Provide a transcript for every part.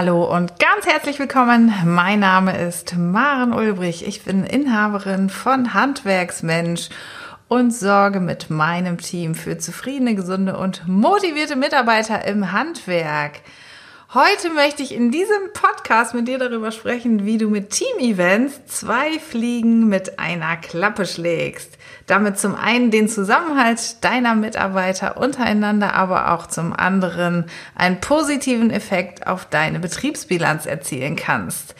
Hallo und ganz herzlich willkommen. Mein Name ist Maren Ulbrich. Ich bin Inhaberin von Handwerksmensch und sorge mit meinem Team für zufriedene, gesunde und motivierte Mitarbeiter im Handwerk. Heute möchte ich in diesem Podcast mit dir darüber sprechen, wie du mit Team-Events zwei Fliegen mit einer Klappe schlägst. Damit zum einen den Zusammenhalt deiner Mitarbeiter untereinander, aber auch zum anderen einen positiven Effekt auf deine Betriebsbilanz erzielen kannst.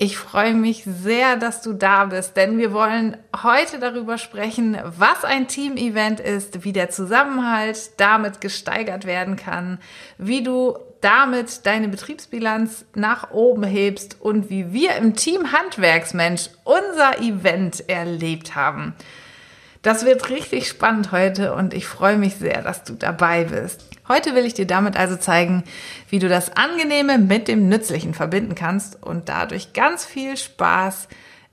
Ich freue mich sehr, dass du da bist, denn wir wollen heute darüber sprechen, was ein Team-Event ist, wie der Zusammenhalt damit gesteigert werden kann, wie du damit deine Betriebsbilanz nach oben hebst und wie wir im Team Handwerksmensch unser Event erlebt haben. Das wird richtig spannend heute und ich freue mich sehr, dass du dabei bist. Heute will ich dir damit also zeigen, wie du das Angenehme mit dem Nützlichen verbinden kannst und dadurch ganz viel Spaß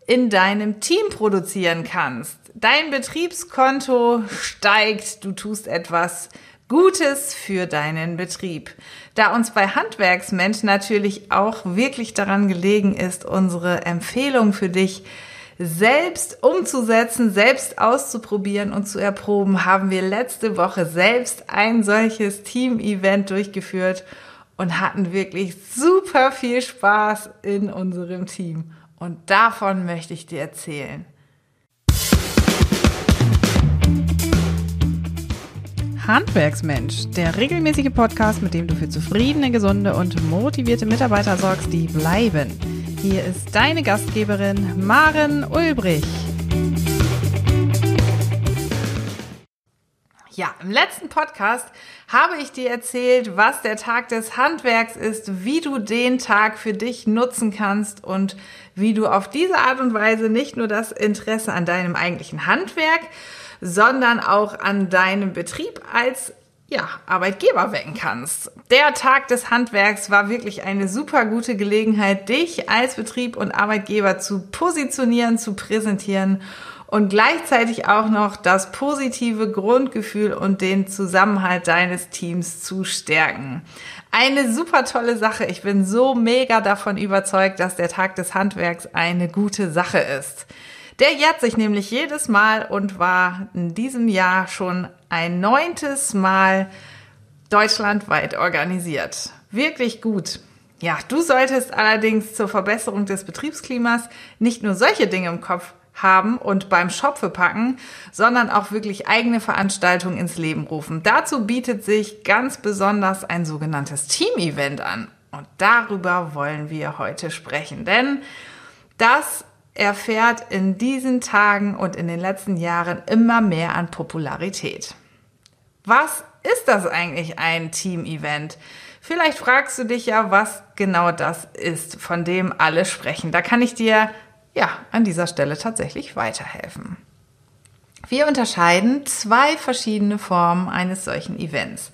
in deinem Team produzieren kannst. Dein Betriebskonto steigt, du tust etwas Gutes für deinen Betrieb. Da uns bei Handwerksmensch natürlich auch wirklich daran gelegen ist, unsere Empfehlung für dich selbst umzusetzen, selbst auszuprobieren und zu erproben, haben wir letzte Woche selbst ein solches Team-Event durchgeführt und hatten wirklich super viel Spaß in unserem Team. Und davon möchte ich dir erzählen. Handwerksmensch, der regelmäßige Podcast, mit dem du für zufriedene, gesunde und motivierte Mitarbeiter sorgst, die bleiben. Hier ist deine Gastgeberin Maren Ulbrich. Ja, im letzten Podcast habe ich dir erzählt, was der Tag des Handwerks ist, wie du den Tag für dich nutzen kannst und wie du auf diese Art und Weise nicht nur das Interesse an deinem eigentlichen Handwerk, sondern auch an deinem Betrieb als ja, Arbeitgeber wecken kannst. Der Tag des Handwerks war wirklich eine super gute Gelegenheit, dich als Betrieb und Arbeitgeber zu positionieren, zu präsentieren und gleichzeitig auch noch das positive Grundgefühl und den Zusammenhalt deines Teams zu stärken. Eine super tolle Sache. Ich bin so mega davon überzeugt, dass der Tag des Handwerks eine gute Sache ist. Der jährt sich nämlich jedes Mal und war in diesem Jahr schon ein neuntes Mal deutschlandweit organisiert. Wirklich gut. Ja, du solltest allerdings zur Verbesserung des Betriebsklimas nicht nur solche Dinge im Kopf haben und beim Schopfe packen, sondern auch wirklich eigene Veranstaltungen ins Leben rufen. Dazu bietet sich ganz besonders ein sogenanntes Team-Event an. Und darüber wollen wir heute sprechen, denn das erfährt in diesen Tagen und in den letzten Jahren immer mehr an Popularität. Was ist das eigentlich ein Team-Event? Vielleicht fragst du dich ja, was genau das ist, von dem alle sprechen. Da kann ich dir ja an dieser Stelle tatsächlich weiterhelfen. Wir unterscheiden zwei verschiedene Formen eines solchen Events.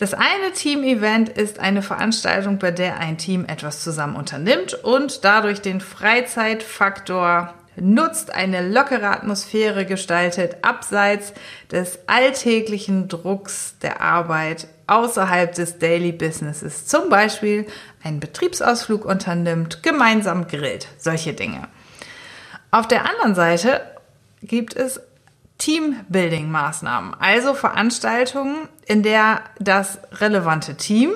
Das eine Team-Event ist eine Veranstaltung, bei der ein Team etwas zusammen unternimmt und dadurch den Freizeitfaktor nutzt, eine lockere Atmosphäre gestaltet, abseits des alltäglichen Drucks der Arbeit, außerhalb des Daily Businesses. Zum Beispiel einen Betriebsausflug unternimmt, gemeinsam grillt, solche Dinge. Auf der anderen Seite gibt es Teambuilding-Maßnahmen, also Veranstaltungen, in der das relevante Team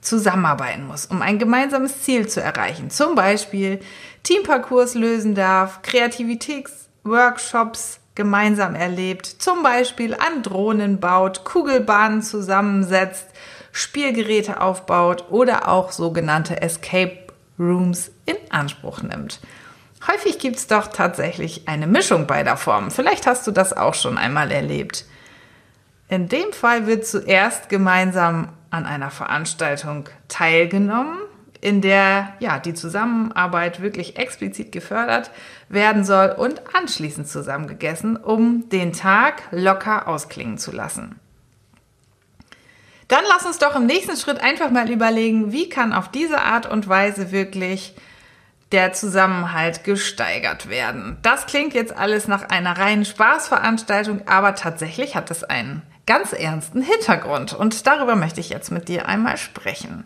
zusammenarbeiten muss, um ein gemeinsames Ziel zu erreichen. Zum Beispiel Teamparcours lösen darf, Kreativitätsworkshops gemeinsam erlebt, zum Beispiel an Drohnen baut, Kugelbahnen zusammensetzt, Spielgeräte aufbaut oder auch sogenannte Escape Rooms in Anspruch nimmt. Häufig gibt es doch tatsächlich eine Mischung beider Formen. Vielleicht hast du das auch schon einmal erlebt. In dem Fall wird zuerst gemeinsam an einer Veranstaltung teilgenommen, in der ja die Zusammenarbeit wirklich explizit gefördert werden soll und anschließend zusammen gegessen, um den Tag locker ausklingen zu lassen. Dann lass uns doch im nächsten Schritt einfach mal überlegen, wie kann auf diese Art und Weise wirklich der Zusammenhalt gesteigert werden. Das klingt jetzt alles nach einer reinen Spaßveranstaltung, aber tatsächlich hat es einen ganz ernsten Hintergrund und darüber möchte ich jetzt mit dir einmal sprechen.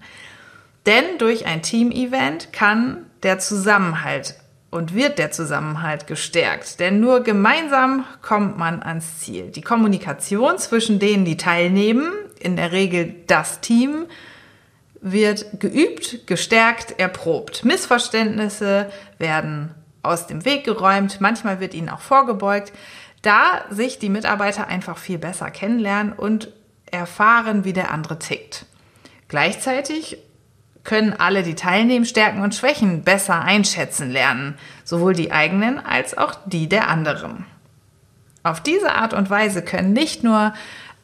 Denn durch ein Team-Event kann der Zusammenhalt und wird der Zusammenhalt gestärkt. Denn nur gemeinsam kommt man ans Ziel. Die Kommunikation zwischen denen, die teilnehmen, in der Regel das Team, wird geübt, gestärkt, erprobt. Missverständnisse werden aus dem Weg geräumt, manchmal wird ihnen auch vorgebeugt, da sich die Mitarbeiter einfach viel besser kennenlernen und erfahren, wie der andere tickt. Gleichzeitig können alle, die teilnehmen, Stärken und Schwächen besser einschätzen lernen, sowohl die eigenen als auch die der anderen. Auf diese Art und Weise können nicht nur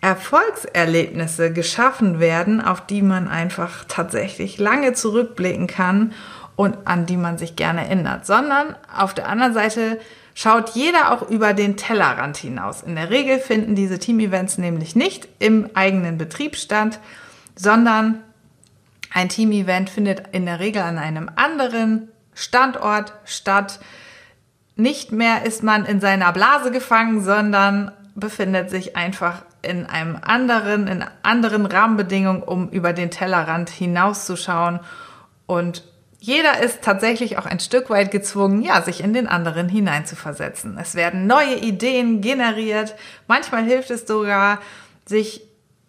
Erfolgserlebnisse geschaffen werden, auf die man einfach tatsächlich lange zurückblicken kann und an die man sich gerne erinnert, sondern auf der anderen Seite schaut jeder auch über den Tellerrand hinaus. In der Regel finden diese Team-Events nämlich nicht im eigenen Betrieb statt, sondern ein Team-Event findet in der Regel an einem anderen Standort statt. Nicht mehr ist man in seiner Blase gefangen, sondern befindet sich einfach in einem anderen, in anderen Rahmenbedingungen, um über den Tellerrand hinauszuschauen. Und jeder ist tatsächlich auch ein Stück weit gezwungen, ja, sich in den anderen hineinzuversetzen. Es werden neue Ideen generiert. Manchmal hilft es sogar, sich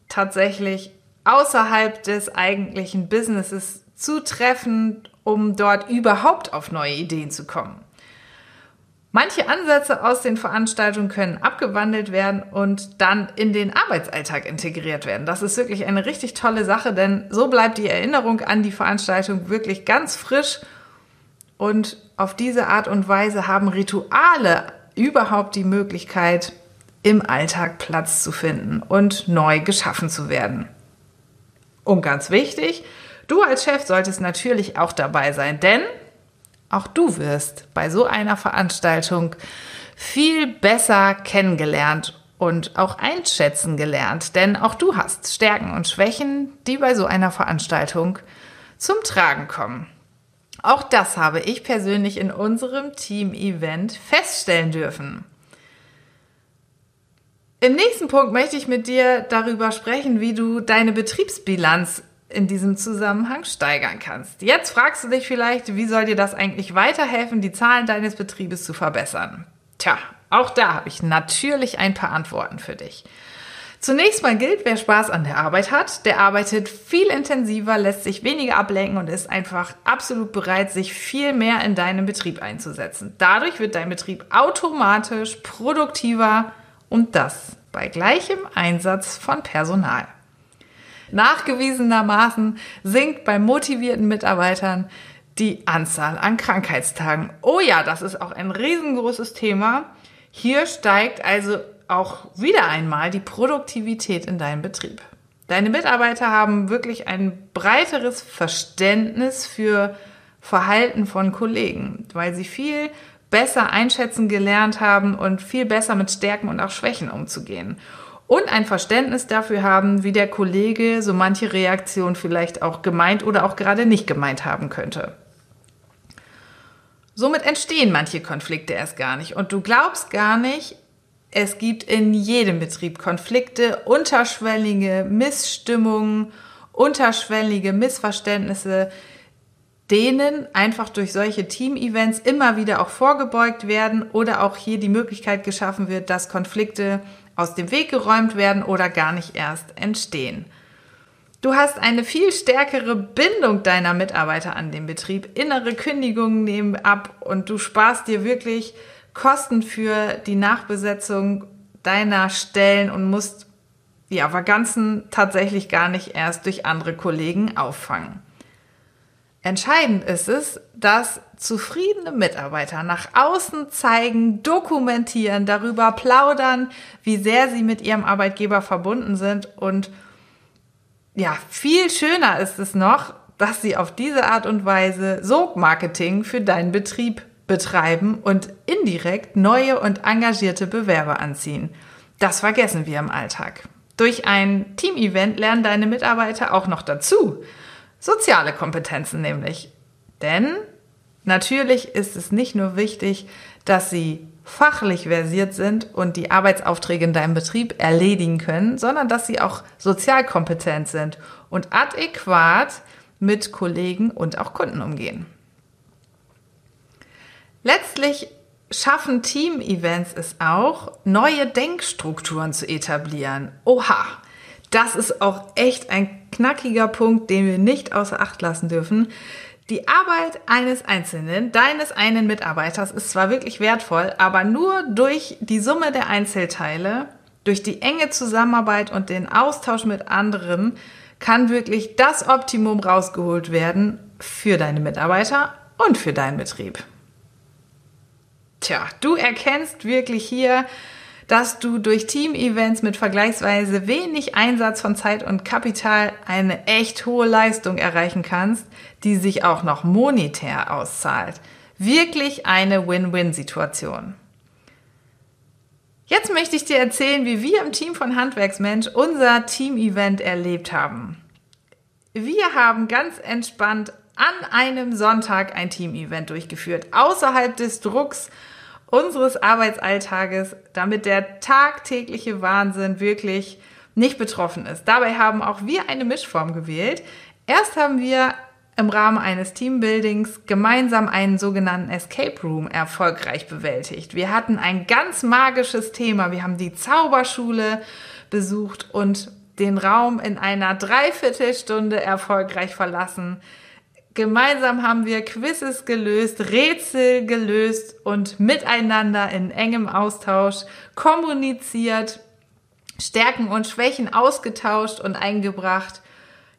tatsächlich außerhalb des eigentlichen Businesses zu treffen, um dort überhaupt auf neue Ideen zu kommen. Manche Ansätze aus den Veranstaltungen können abgewandelt werden und dann in den Arbeitsalltag integriert werden. Das ist wirklich eine richtig tolle Sache, denn so bleibt die Erinnerung an die Veranstaltung wirklich ganz frisch und auf diese Art und Weise haben Rituale überhaupt die Möglichkeit, im Alltag Platz zu finden und neu geschaffen zu werden. Und ganz wichtig, du als Chef solltest natürlich auch dabei sein, denn auch du wirst bei so einer Veranstaltung viel besser kennengelernt und auch einschätzen gelernt, denn auch du hast Stärken und Schwächen, die bei so einer Veranstaltung zum Tragen kommen. Auch das habe ich persönlich in unserem Team-Event feststellen dürfen. Im nächsten Punkt möchte ich mit dir darüber sprechen, wie du deine Betriebsbilanz in diesem Zusammenhang steigern kannst. Jetzt fragst du dich vielleicht, wie soll dir das eigentlich weiterhelfen, die Zahlen deines Betriebes zu verbessern? Tja, auch da habe ich natürlich ein paar Antworten für dich. Zunächst mal gilt, wer Spaß an der Arbeit hat, der arbeitet viel intensiver, lässt sich weniger ablenken und ist einfach absolut bereit, sich viel mehr in deinem Betrieb einzusetzen. Dadurch wird dein Betrieb automatisch produktiver und das bei gleichem Einsatz von Personal. Nachgewiesenermaßen sinkt bei motivierten Mitarbeitern die Anzahl an Krankheitstagen. Oh ja, das ist auch ein riesengroßes Thema. Hier steigt also auch wieder einmal die Produktivität in deinem Betrieb. Deine Mitarbeiter haben wirklich ein breiteres Verständnis für Verhalten von Kollegen, weil sie viel besser einschätzen gelernt haben und viel besser mit Stärken und auch Schwächen umzugehen und ein Verständnis dafür haben, wie der Kollege so manche Reaktion vielleicht auch gemeint oder auch gerade nicht gemeint haben könnte. Somit entstehen manche Konflikte erst gar nicht. Und du glaubst gar nicht, es gibt in jedem Betrieb Konflikte, unterschwellige Missstimmungen, unterschwellige Missverständnisse, denen einfach durch solche Team-Events immer wieder auch vorgebeugt werden oder auch hier die Möglichkeit geschaffen wird, dass Konflikte aus dem Weg geräumt werden oder gar nicht erst entstehen. Du hast eine viel stärkere Bindung deiner Mitarbeiter an den Betrieb. Innere Kündigungen nehmen ab und du sparst dir wirklich Kosten für die Nachbesetzung deiner Stellen und musst ja Vakanzen tatsächlich gar nicht erst durch andere Kollegen auffangen. Entscheidend ist es, dass zufriedene Mitarbeiter nach außen zeigen, dokumentieren, darüber plaudern, wie sehr sie mit ihrem Arbeitgeber verbunden sind. Und ja, viel schöner ist es noch, dass sie auf diese Art und Weise Sogmarketing für deinen Betrieb betreiben und indirekt neue und engagierte Bewerber anziehen. Das vergessen wir im Alltag. Durch ein Team-Event lernen deine Mitarbeiter auch noch dazu. Soziale Kompetenzen nämlich. Denn natürlich ist es nicht nur wichtig, dass sie fachlich versiert sind und die Arbeitsaufträge in deinem Betrieb erledigen können, sondern dass sie auch sozial kompetent sind und adäquat mit Kollegen und auch Kunden umgehen. Letztlich schaffen Team-Events es auch, neue Denkstrukturen zu etablieren. Oha, das ist auch echt ein knackiger Punkt, den wir nicht außer Acht lassen dürfen. Die Arbeit eines Einzelnen, deines einen Mitarbeiters ist zwar wirklich wertvoll, aber nur durch die Summe der Einzelteile, durch die enge Zusammenarbeit und den Austausch mit anderen kann wirklich das Optimum rausgeholt werden für deine Mitarbeiter und für deinen Betrieb. Tja, du erkennst wirklich hier, dass du durch Team-Events mit vergleichsweise wenig Einsatz von Zeit und Kapital eine echt hohe Leistung erreichen kannst, die sich auch noch monetär auszahlt. Wirklich eine Win-Win-Situation. Jetzt möchte ich dir erzählen, wie wir im Team von Handwerksmensch unser Team-Event erlebt haben. Wir haben ganz entspannt an einem Sonntag ein Team-Event durchgeführt, außerhalb des Drucks unseres Arbeitsalltages, damit der tagtägliche Wahnsinn wirklich nicht betroffen ist. Dabei haben auch wir eine Mischform gewählt. Erst haben wir im Rahmen eines Teambuildings gemeinsam einen sogenannten Escape Room erfolgreich bewältigt. Wir hatten ein ganz magisches Thema. Wir haben die Zauberschule besucht und den Raum in einer Dreiviertelstunde erfolgreich verlassen. Gemeinsam haben wir Quizzes gelöst, Rätsel gelöst und miteinander in engem Austausch kommuniziert, Stärken und Schwächen ausgetauscht und eingebracht.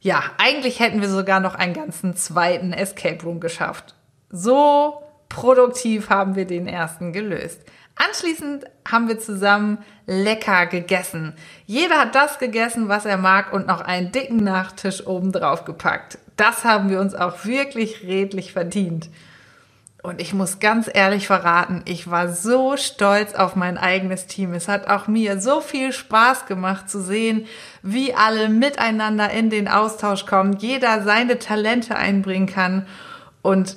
Ja, eigentlich hätten wir sogar noch einen ganzen zweiten Escape Room geschafft. So produktiv haben wir den ersten gelöst. Anschließend haben wir zusammen lecker gegessen. Jeder hat das gegessen, was er mag und noch einen dicken Nachtisch oben drauf gepackt. Das haben wir uns auch wirklich redlich verdient. Und ich muss ganz ehrlich verraten, ich war so stolz auf mein eigenes Team. Es hat auch mir so viel Spaß gemacht zu sehen, wie alle miteinander in den Austausch kommen, jeder seine Talente einbringen kann. Und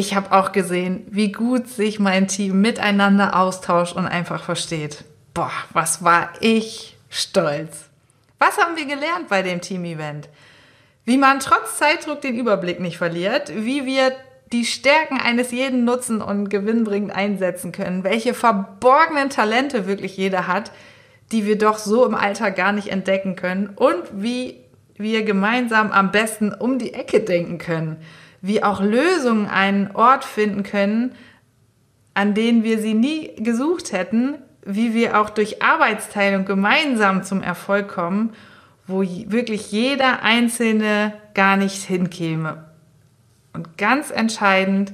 ich habe auch gesehen, wie gut sich mein Team miteinander austauscht und einfach versteht. Boah, was war ich stolz. Was haben wir gelernt bei dem Team-Event? Wie man trotz Zeitdruck den Überblick nicht verliert, wie wir die Stärken eines jeden nutzen und gewinnbringend einsetzen können, welche verborgenen Talente wirklich jeder hat, die wir doch so im Alltag gar nicht entdecken können und wie wir gemeinsam am besten um die Ecke denken können, wie auch Lösungen einen Ort finden können, an denen wir sie nie gesucht hätten, wie wir auch durch Arbeitsteilung gemeinsam zum Erfolg kommen wo wirklich jeder Einzelne gar nicht hinkäme. Und ganz entscheidend,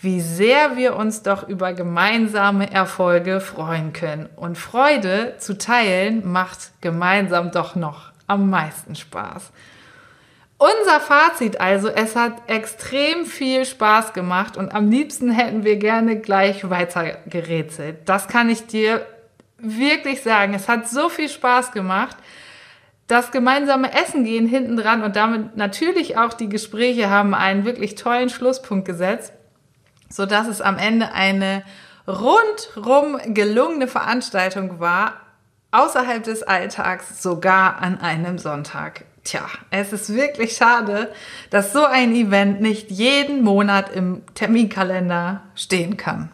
wie sehr wir uns doch über gemeinsame Erfolge freuen können. Und Freude zu teilen macht gemeinsam doch noch am meisten Spaß. Unser Fazit also, es hat extrem viel Spaß gemacht und am liebsten hätten wir gerne gleich weiter gerätselt. Das kann ich dir wirklich sagen. Es hat so viel Spaß gemacht das gemeinsame Essen gehen hinten dran und damit natürlich auch die Gespräche haben einen wirklich tollen Schlusspunkt gesetzt, so dass es am Ende eine rundrum gelungene Veranstaltung war, außerhalb des Alltags, sogar an einem Sonntag. Tja, es ist wirklich schade, dass so ein Event nicht jeden Monat im Terminkalender stehen kann.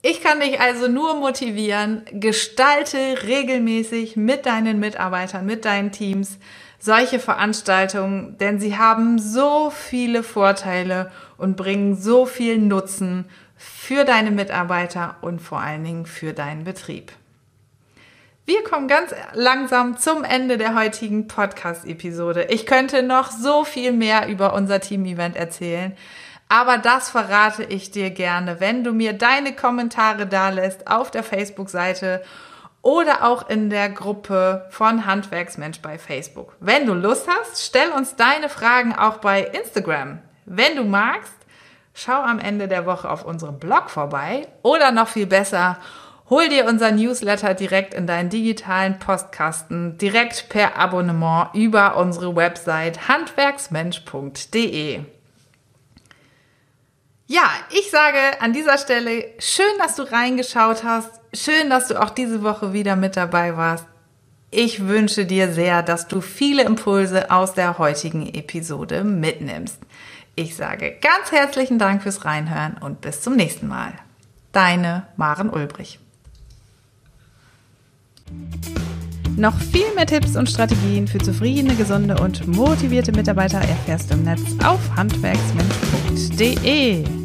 Ich kann dich also nur motivieren, gestalte regelmäßig mit deinen Mitarbeitern, mit deinen Teams solche Veranstaltungen, denn sie haben so viele Vorteile und bringen so viel Nutzen für deine Mitarbeiter und vor allen Dingen für deinen Betrieb. Wir kommen ganz langsam zum Ende der heutigen Podcast-Episode. Ich könnte noch so viel mehr über unser Team-Event erzählen. Aber das verrate ich dir gerne, wenn du mir deine Kommentare da lässt auf der Facebook-Seite oder auch in der Gruppe von Handwerksmensch bei Facebook. Wenn du Lust hast, stell uns deine Fragen auch bei Instagram. Wenn du magst, schau am Ende der Woche auf unserem Blog vorbei oder noch viel besser, hol dir unser Newsletter direkt in deinen digitalen Postkasten, direkt per Abonnement über unsere Website handwerksmensch.de. Ja, ich sage an dieser Stelle schön, dass du reingeschaut hast. Schön, dass du auch diese Woche wieder mit dabei warst. Ich wünsche dir sehr, dass du viele Impulse aus der heutigen Episode mitnimmst. Ich sage ganz herzlichen Dank fürs Reinhören und bis zum nächsten Mal. Deine Maren Ulbrich. Noch viel mehr Tipps und Strategien für zufriedene, gesunde und motivierte Mitarbeiter erfährst du im Netz auf handwerksmensch.de.